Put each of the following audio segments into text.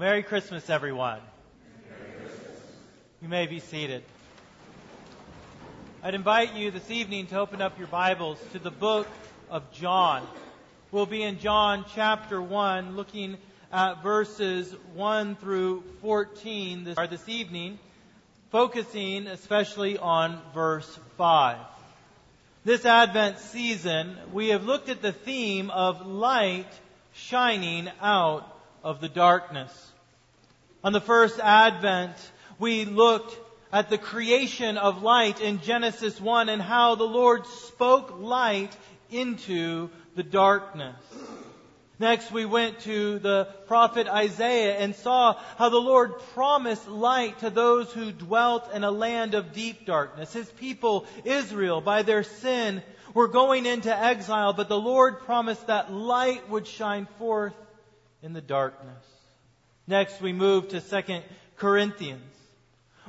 Merry Christmas, everyone. You may be seated. I'd invite you this evening to open up your Bibles to the book of John. We'll be in John chapter 1, looking at verses 1 through 14 this, this evening, focusing especially on verse 5. This Advent season, we have looked at the theme of light shining out of the darkness. On the first Advent, we looked at the creation of light in Genesis 1 and how the Lord spoke light into the darkness. Next, we went to the prophet Isaiah and saw how the Lord promised light to those who dwelt in a land of deep darkness. His people, Israel, by their sin, were going into exile, but the Lord promised that light would shine forth in the darkness. Next, we move to 2 Corinthians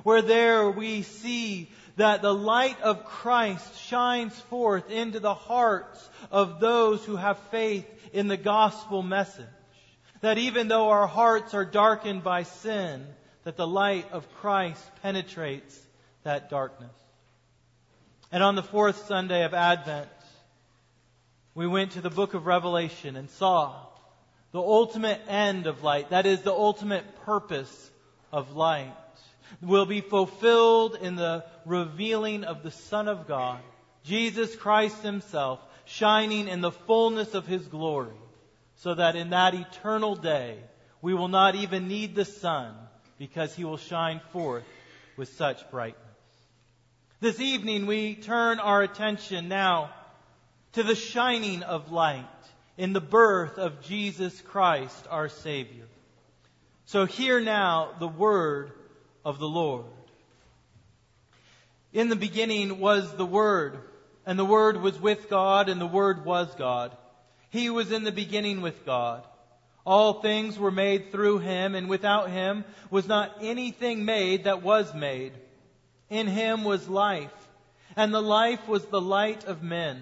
where there we see that the light of Christ shines forth into the hearts of those who have faith in the gospel message. That even though our hearts are darkened by sin, that the light of Christ penetrates that darkness. And on the fourth Sunday of Advent, we went to the book of Revelation and saw the ultimate end of light. That is the ultimate purpose of light will be fulfilled in the revealing of the Son of God, Jesus Christ Himself, shining in the fullness of His glory, so that in that eternal day we will not even need the sun because He will shine forth with such brightness. This evening we turn our attention now to the shining of light in the birth of Jesus Christ our Savior. So hear now the word of the Lord. In the beginning was the Word, and the Word was with God, and the Word was God. He was in the beginning with God. All things were made through him, and without him was not anything made that was made. In him was life, and the life was the light of men.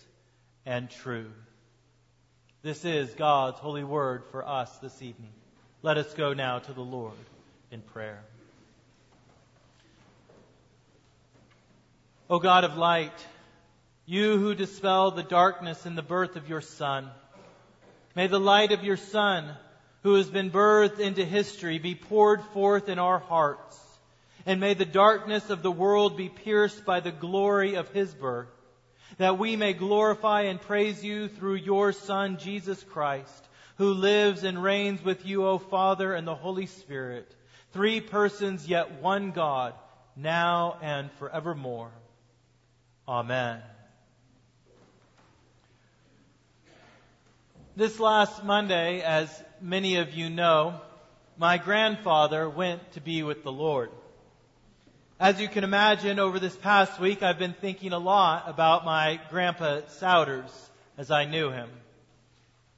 and true. This is God's holy word for us this evening. Let us go now to the Lord in prayer. O God of light, you who dispel the darkness in the birth of your Son, may the light of your Son, who has been birthed into history, be poured forth in our hearts, and may the darkness of the world be pierced by the glory of his birth that we may glorify and praise you through your Son, Jesus Christ, who lives and reigns with you, O Father, and the Holy Spirit, three persons, yet one God, now and forevermore. Amen. This last Monday, as many of you know, my grandfather went to be with the Lord. As you can imagine, over this past week, I've been thinking a lot about my grandpa Souders as I knew him.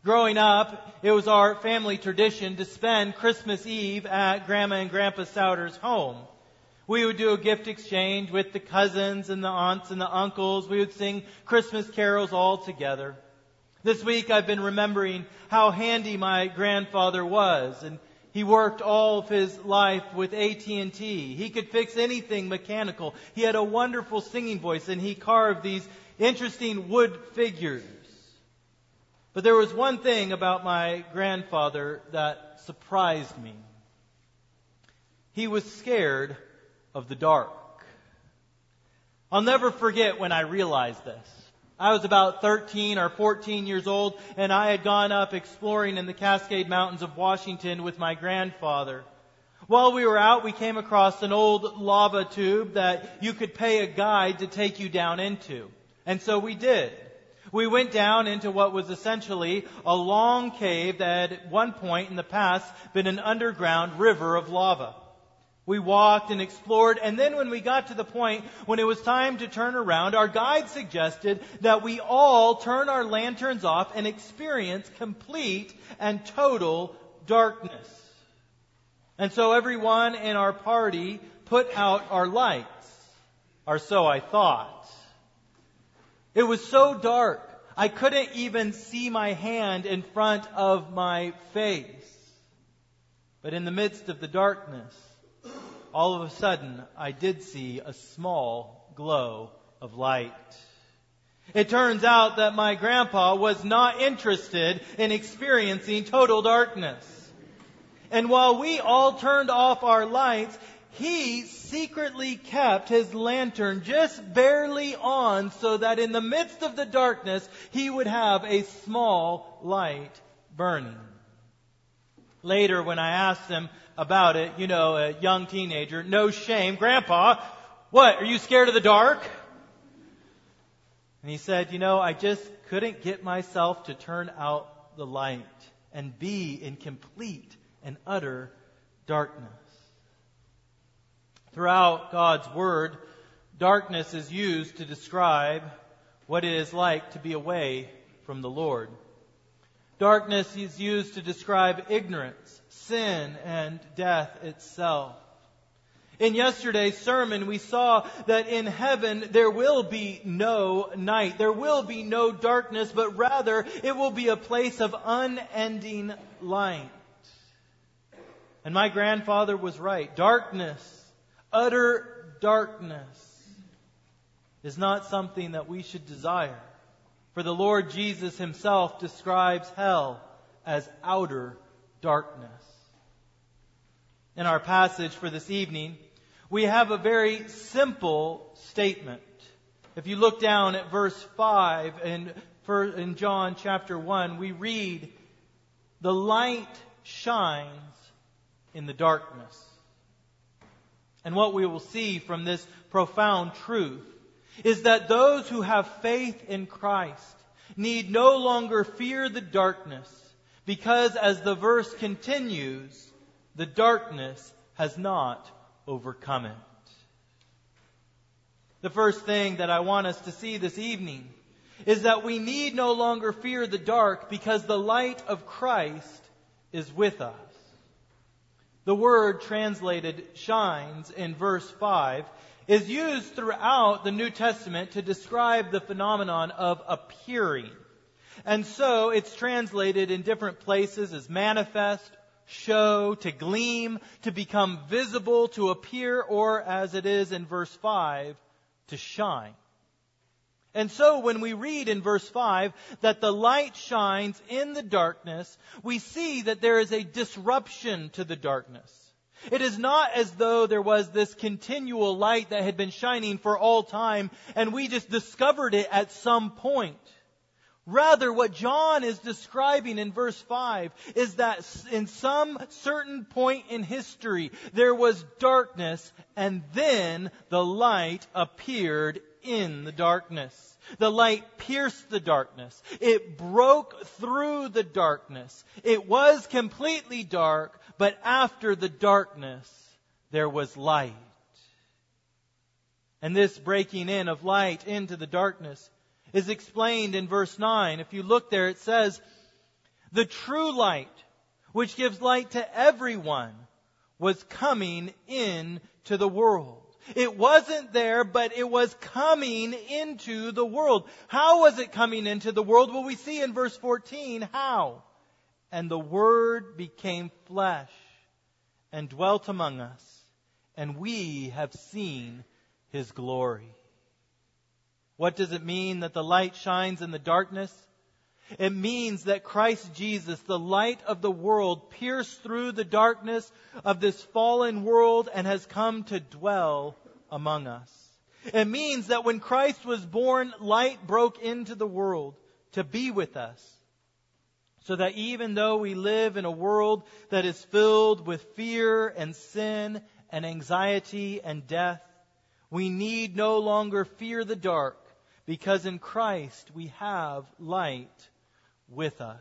Growing up, it was our family tradition to spend Christmas Eve at Grandma and Grandpa Souders' home. We would do a gift exchange with the cousins and the aunts and the uncles. We would sing Christmas carols all together. This week I've been remembering how handy my grandfather was and he worked all of his life with AT&T. He could fix anything mechanical. He had a wonderful singing voice and he carved these interesting wood figures. But there was one thing about my grandfather that surprised me. He was scared of the dark. I'll never forget when I realized this. I was about 13 or 14 years old and I had gone up exploring in the Cascade Mountains of Washington with my grandfather. While we were out, we came across an old lava tube that you could pay a guide to take you down into. And so we did. We went down into what was essentially a long cave that had at one point in the past been an underground river of lava. We walked and explored, and then when we got to the point when it was time to turn around, our guide suggested that we all turn our lanterns off and experience complete and total darkness. And so everyone in our party put out our lights, or so I thought. It was so dark, I couldn't even see my hand in front of my face. But in the midst of the darkness, all of a sudden I did see a small glow of light. It turns out that my grandpa was not interested in experiencing total darkness. And while we all turned off our lights, he secretly kept his lantern just barely on so that in the midst of the darkness, he would have a small light burning. Later, when I asked him about it, you know, a young teenager, no shame, Grandpa, what, are you scared of the dark? And he said, you know, I just couldn't get myself to turn out the light and be in complete and utter darkness. Throughout God's Word, darkness is used to describe what it is like to be away from the Lord. Darkness is used to describe ignorance, sin, and death itself. In yesterday's sermon, we saw that in heaven there will be no night. There will be no darkness, but rather it will be a place of unending light. And my grandfather was right. Darkness, utter darkness, is not something that we should desire. For the Lord Jesus himself describes hell as outer darkness. In our passage for this evening, we have a very simple statement. If you look down at verse 5 in, in John chapter 1, we read, The light shines in the darkness. And what we will see from this profound truth is that those who have faith in Christ need no longer fear the darkness because as the verse continues, the darkness has not overcome it. The first thing that I want us to see this evening is that we need no longer fear the dark because the light of Christ is with us. The word translated shines in verse 5 is used throughout the New Testament to describe the phenomenon of appearing. And so it's translated in different places as manifest, show, to gleam, to become visible, to appear, or as it is in verse 5, to shine. And so when we read in verse 5 that the light shines in the darkness, we see that there is a disruption to the darkness. It is not as though there was this continual light that had been shining for all time and we just discovered it at some point. Rather, what John is describing in verse 5 is that in some certain point in history, there was darkness and then the light appeared in the darkness. The light pierced the darkness. It broke through the darkness. It was completely dark, but after the darkness, there was light. And this breaking in of light into the darkness is explained in verse 9. If you look there, it says, The true light, which gives light to everyone, was coming into the world. It wasn't there, but it was coming into the world. How was it coming into the world? Well, we see in verse 14 how. And the Word became flesh and dwelt among us, and we have seen His glory. What does it mean that the light shines in the darkness? It means that Christ Jesus, the light of the world, pierced through the darkness of this fallen world and has come to dwell among us. It means that when Christ was born, light broke into the world to be with us. So that even though we live in a world that is filled with fear and sin and anxiety and death, we need no longer fear the dark because in Christ we have light with us.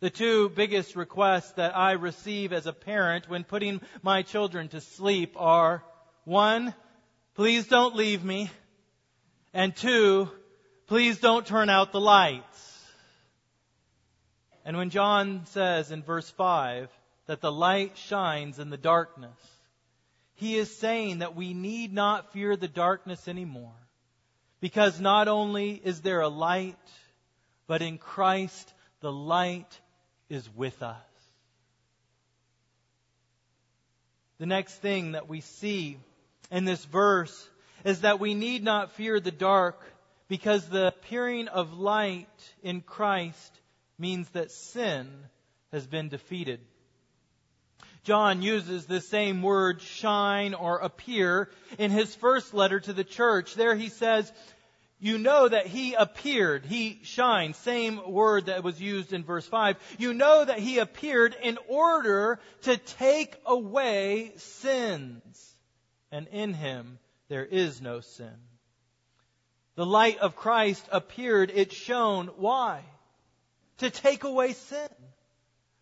The two biggest requests that I receive as a parent when putting my children to sleep are one, please don't leave me. And two, please don't turn out the lights. And when John says in verse 5 that the light shines in the darkness, he is saying that we need not fear the darkness anymore. Because not only is there a light, but in Christ the light is with us. The next thing that we see in this verse is that we need not fear the dark because the appearing of light in Christ means that sin has been defeated. John uses the same word shine or appear in his first letter to the church. There he says, you know that he appeared. He shined. Same word that was used in verse 5. You know that he appeared in order to take away sins. And in him there is no sin. The light of Christ appeared. It shone. Why? To take away sin.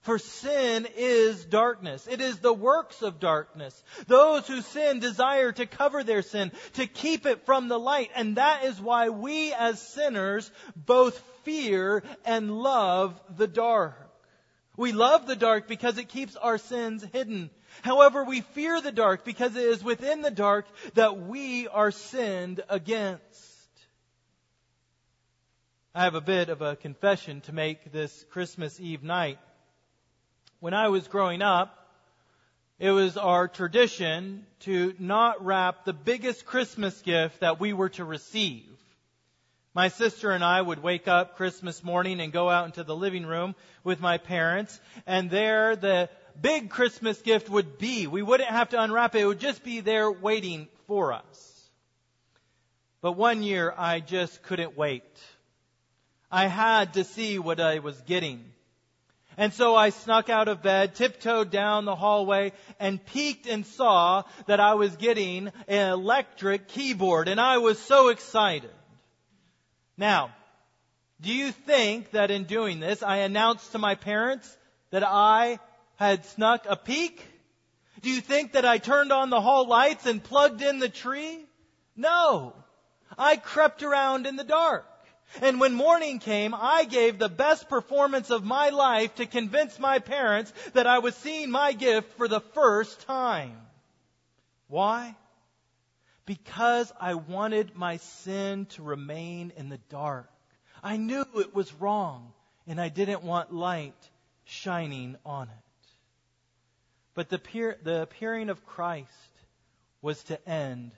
For sin is darkness. It is the works of darkness. Those who sin desire to cover their sin, to keep it from the light. And that is why we as sinners both fear and love the dark. We love the dark because it keeps our sins hidden. However, we fear the dark because it is within the dark that we are sinned against. I have a bit of a confession to make this Christmas Eve night. When I was growing up, it was our tradition to not wrap the biggest Christmas gift that we were to receive. My sister and I would wake up Christmas morning and go out into the living room with my parents, and there the big Christmas gift would be. We wouldn't have to unwrap it, it would just be there waiting for us. But one year I just couldn't wait. I had to see what I was getting. And so I snuck out of bed, tiptoed down the hallway, and peeked and saw that I was getting an electric keyboard, and I was so excited. Now, do you think that in doing this, I announced to my parents that I had snuck a peek? Do you think that I turned on the hall lights and plugged in the tree? No. I crept around in the dark. And when morning came, I gave the best performance of my life to convince my parents that I was seeing my gift for the first time. Why? Because I wanted my sin to remain in the dark. I knew it was wrong, and I didn't want light shining on it. But the, the appearing of Christ was to end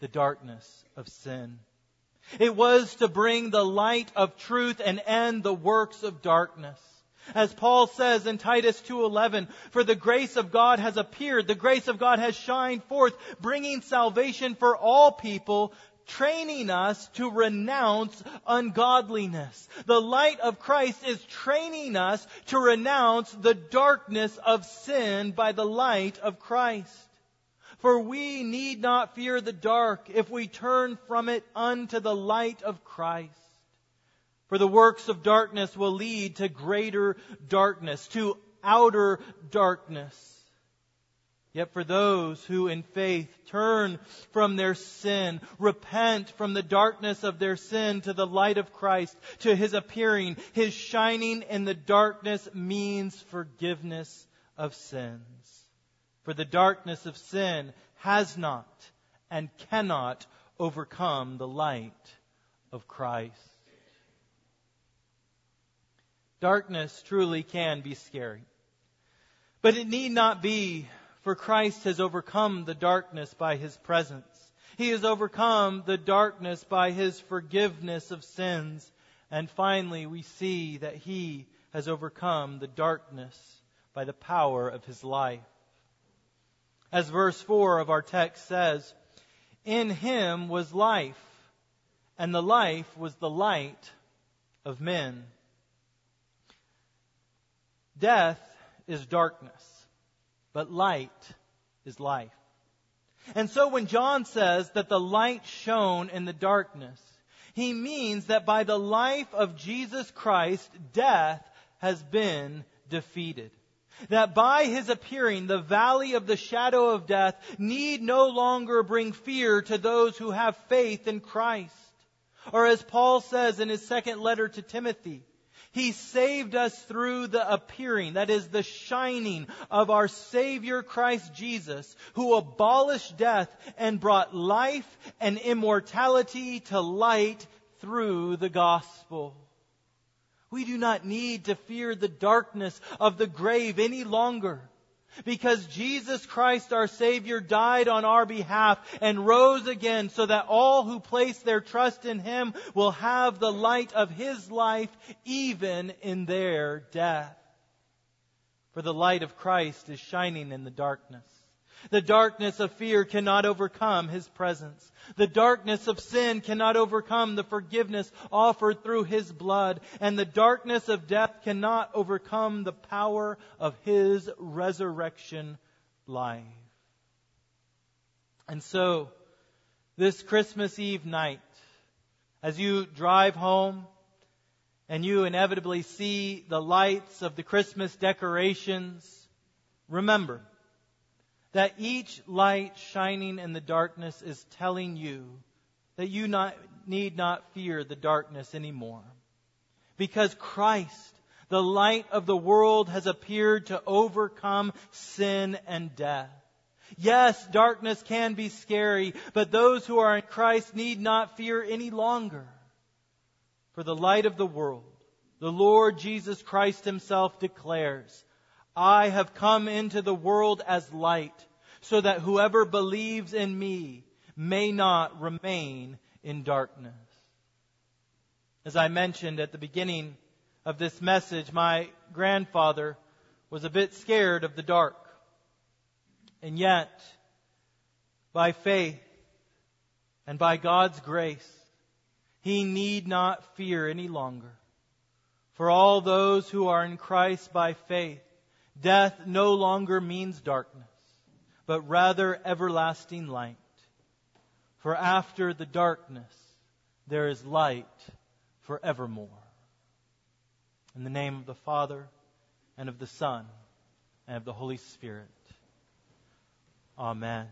the darkness of sin. It was to bring the light of truth and end the works of darkness. As Paul says in Titus 2:11, for the grace of God has appeared, the grace of God has shined forth, bringing salvation for all people, training us to renounce ungodliness. The light of Christ is training us to renounce the darkness of sin by the light of Christ. For we need not fear the dark if we turn from it unto the light of Christ. For the works of darkness will lead to greater darkness, to outer darkness. Yet for those who in faith turn from their sin, repent from the darkness of their sin to the light of Christ, to His appearing, His shining in the darkness means forgiveness of sins. For the darkness of sin has not and cannot overcome the light of Christ. Darkness truly can be scary. But it need not be, for Christ has overcome the darkness by his presence. He has overcome the darkness by his forgiveness of sins And finally, we see that he has overcome the darkness by the power of his life. As verse 4 of our text says, In him was life, and the life was the light of men. Death is darkness, but light is life. And so when John says that the light shone in the darkness, he means that by the life of Jesus Christ, death has been defeated. That by his appearing, the valley of the shadow of death need no longer bring fear to those who have faith in Christ. Or as Paul says in his second letter to Timothy, he saved us through the appearing, that is the shining of our Savior Christ Jesus, who abolished death and brought life and immortality to light through the gospel. We do not need to fear the darkness of the grave any longer. Because Jesus Christ our Savior died on our behalf and rose again so that all who place their trust in Him will have the light of His life even in their death. For the light of Christ is shining in the darkness. The darkness of fear cannot overcome His presence. The darkness of sin cannot overcome the forgiveness offered through His blood. And the darkness of death cannot overcome the power of His resurrection life. And so, this Christmas Eve night, as you drive home and you inevitably see the lights of the Christmas decorations, remember, that each light shining in the darkness is telling you that you not, need not fear the darkness anymore. Because Christ, the light of the world, has appeared to overcome sin and death. Yes, darkness can be scary, but those who are in Christ need not fear any longer. For the light of the world, the Lord Jesus Christ himself declares, I have come into the world as light, so that whoever believes in me may not remain in darkness. As I mentioned at the beginning of this message, my grandfather was a bit scared of the dark. And yet, by faith and by God's grace, he need not fear any longer. For all those who are in Christ by faith, Death no longer means darkness, but rather everlasting light. For after the darkness, there is light forevermore. In the name of the Father, and of the Son, and of the Holy Spirit. Amen.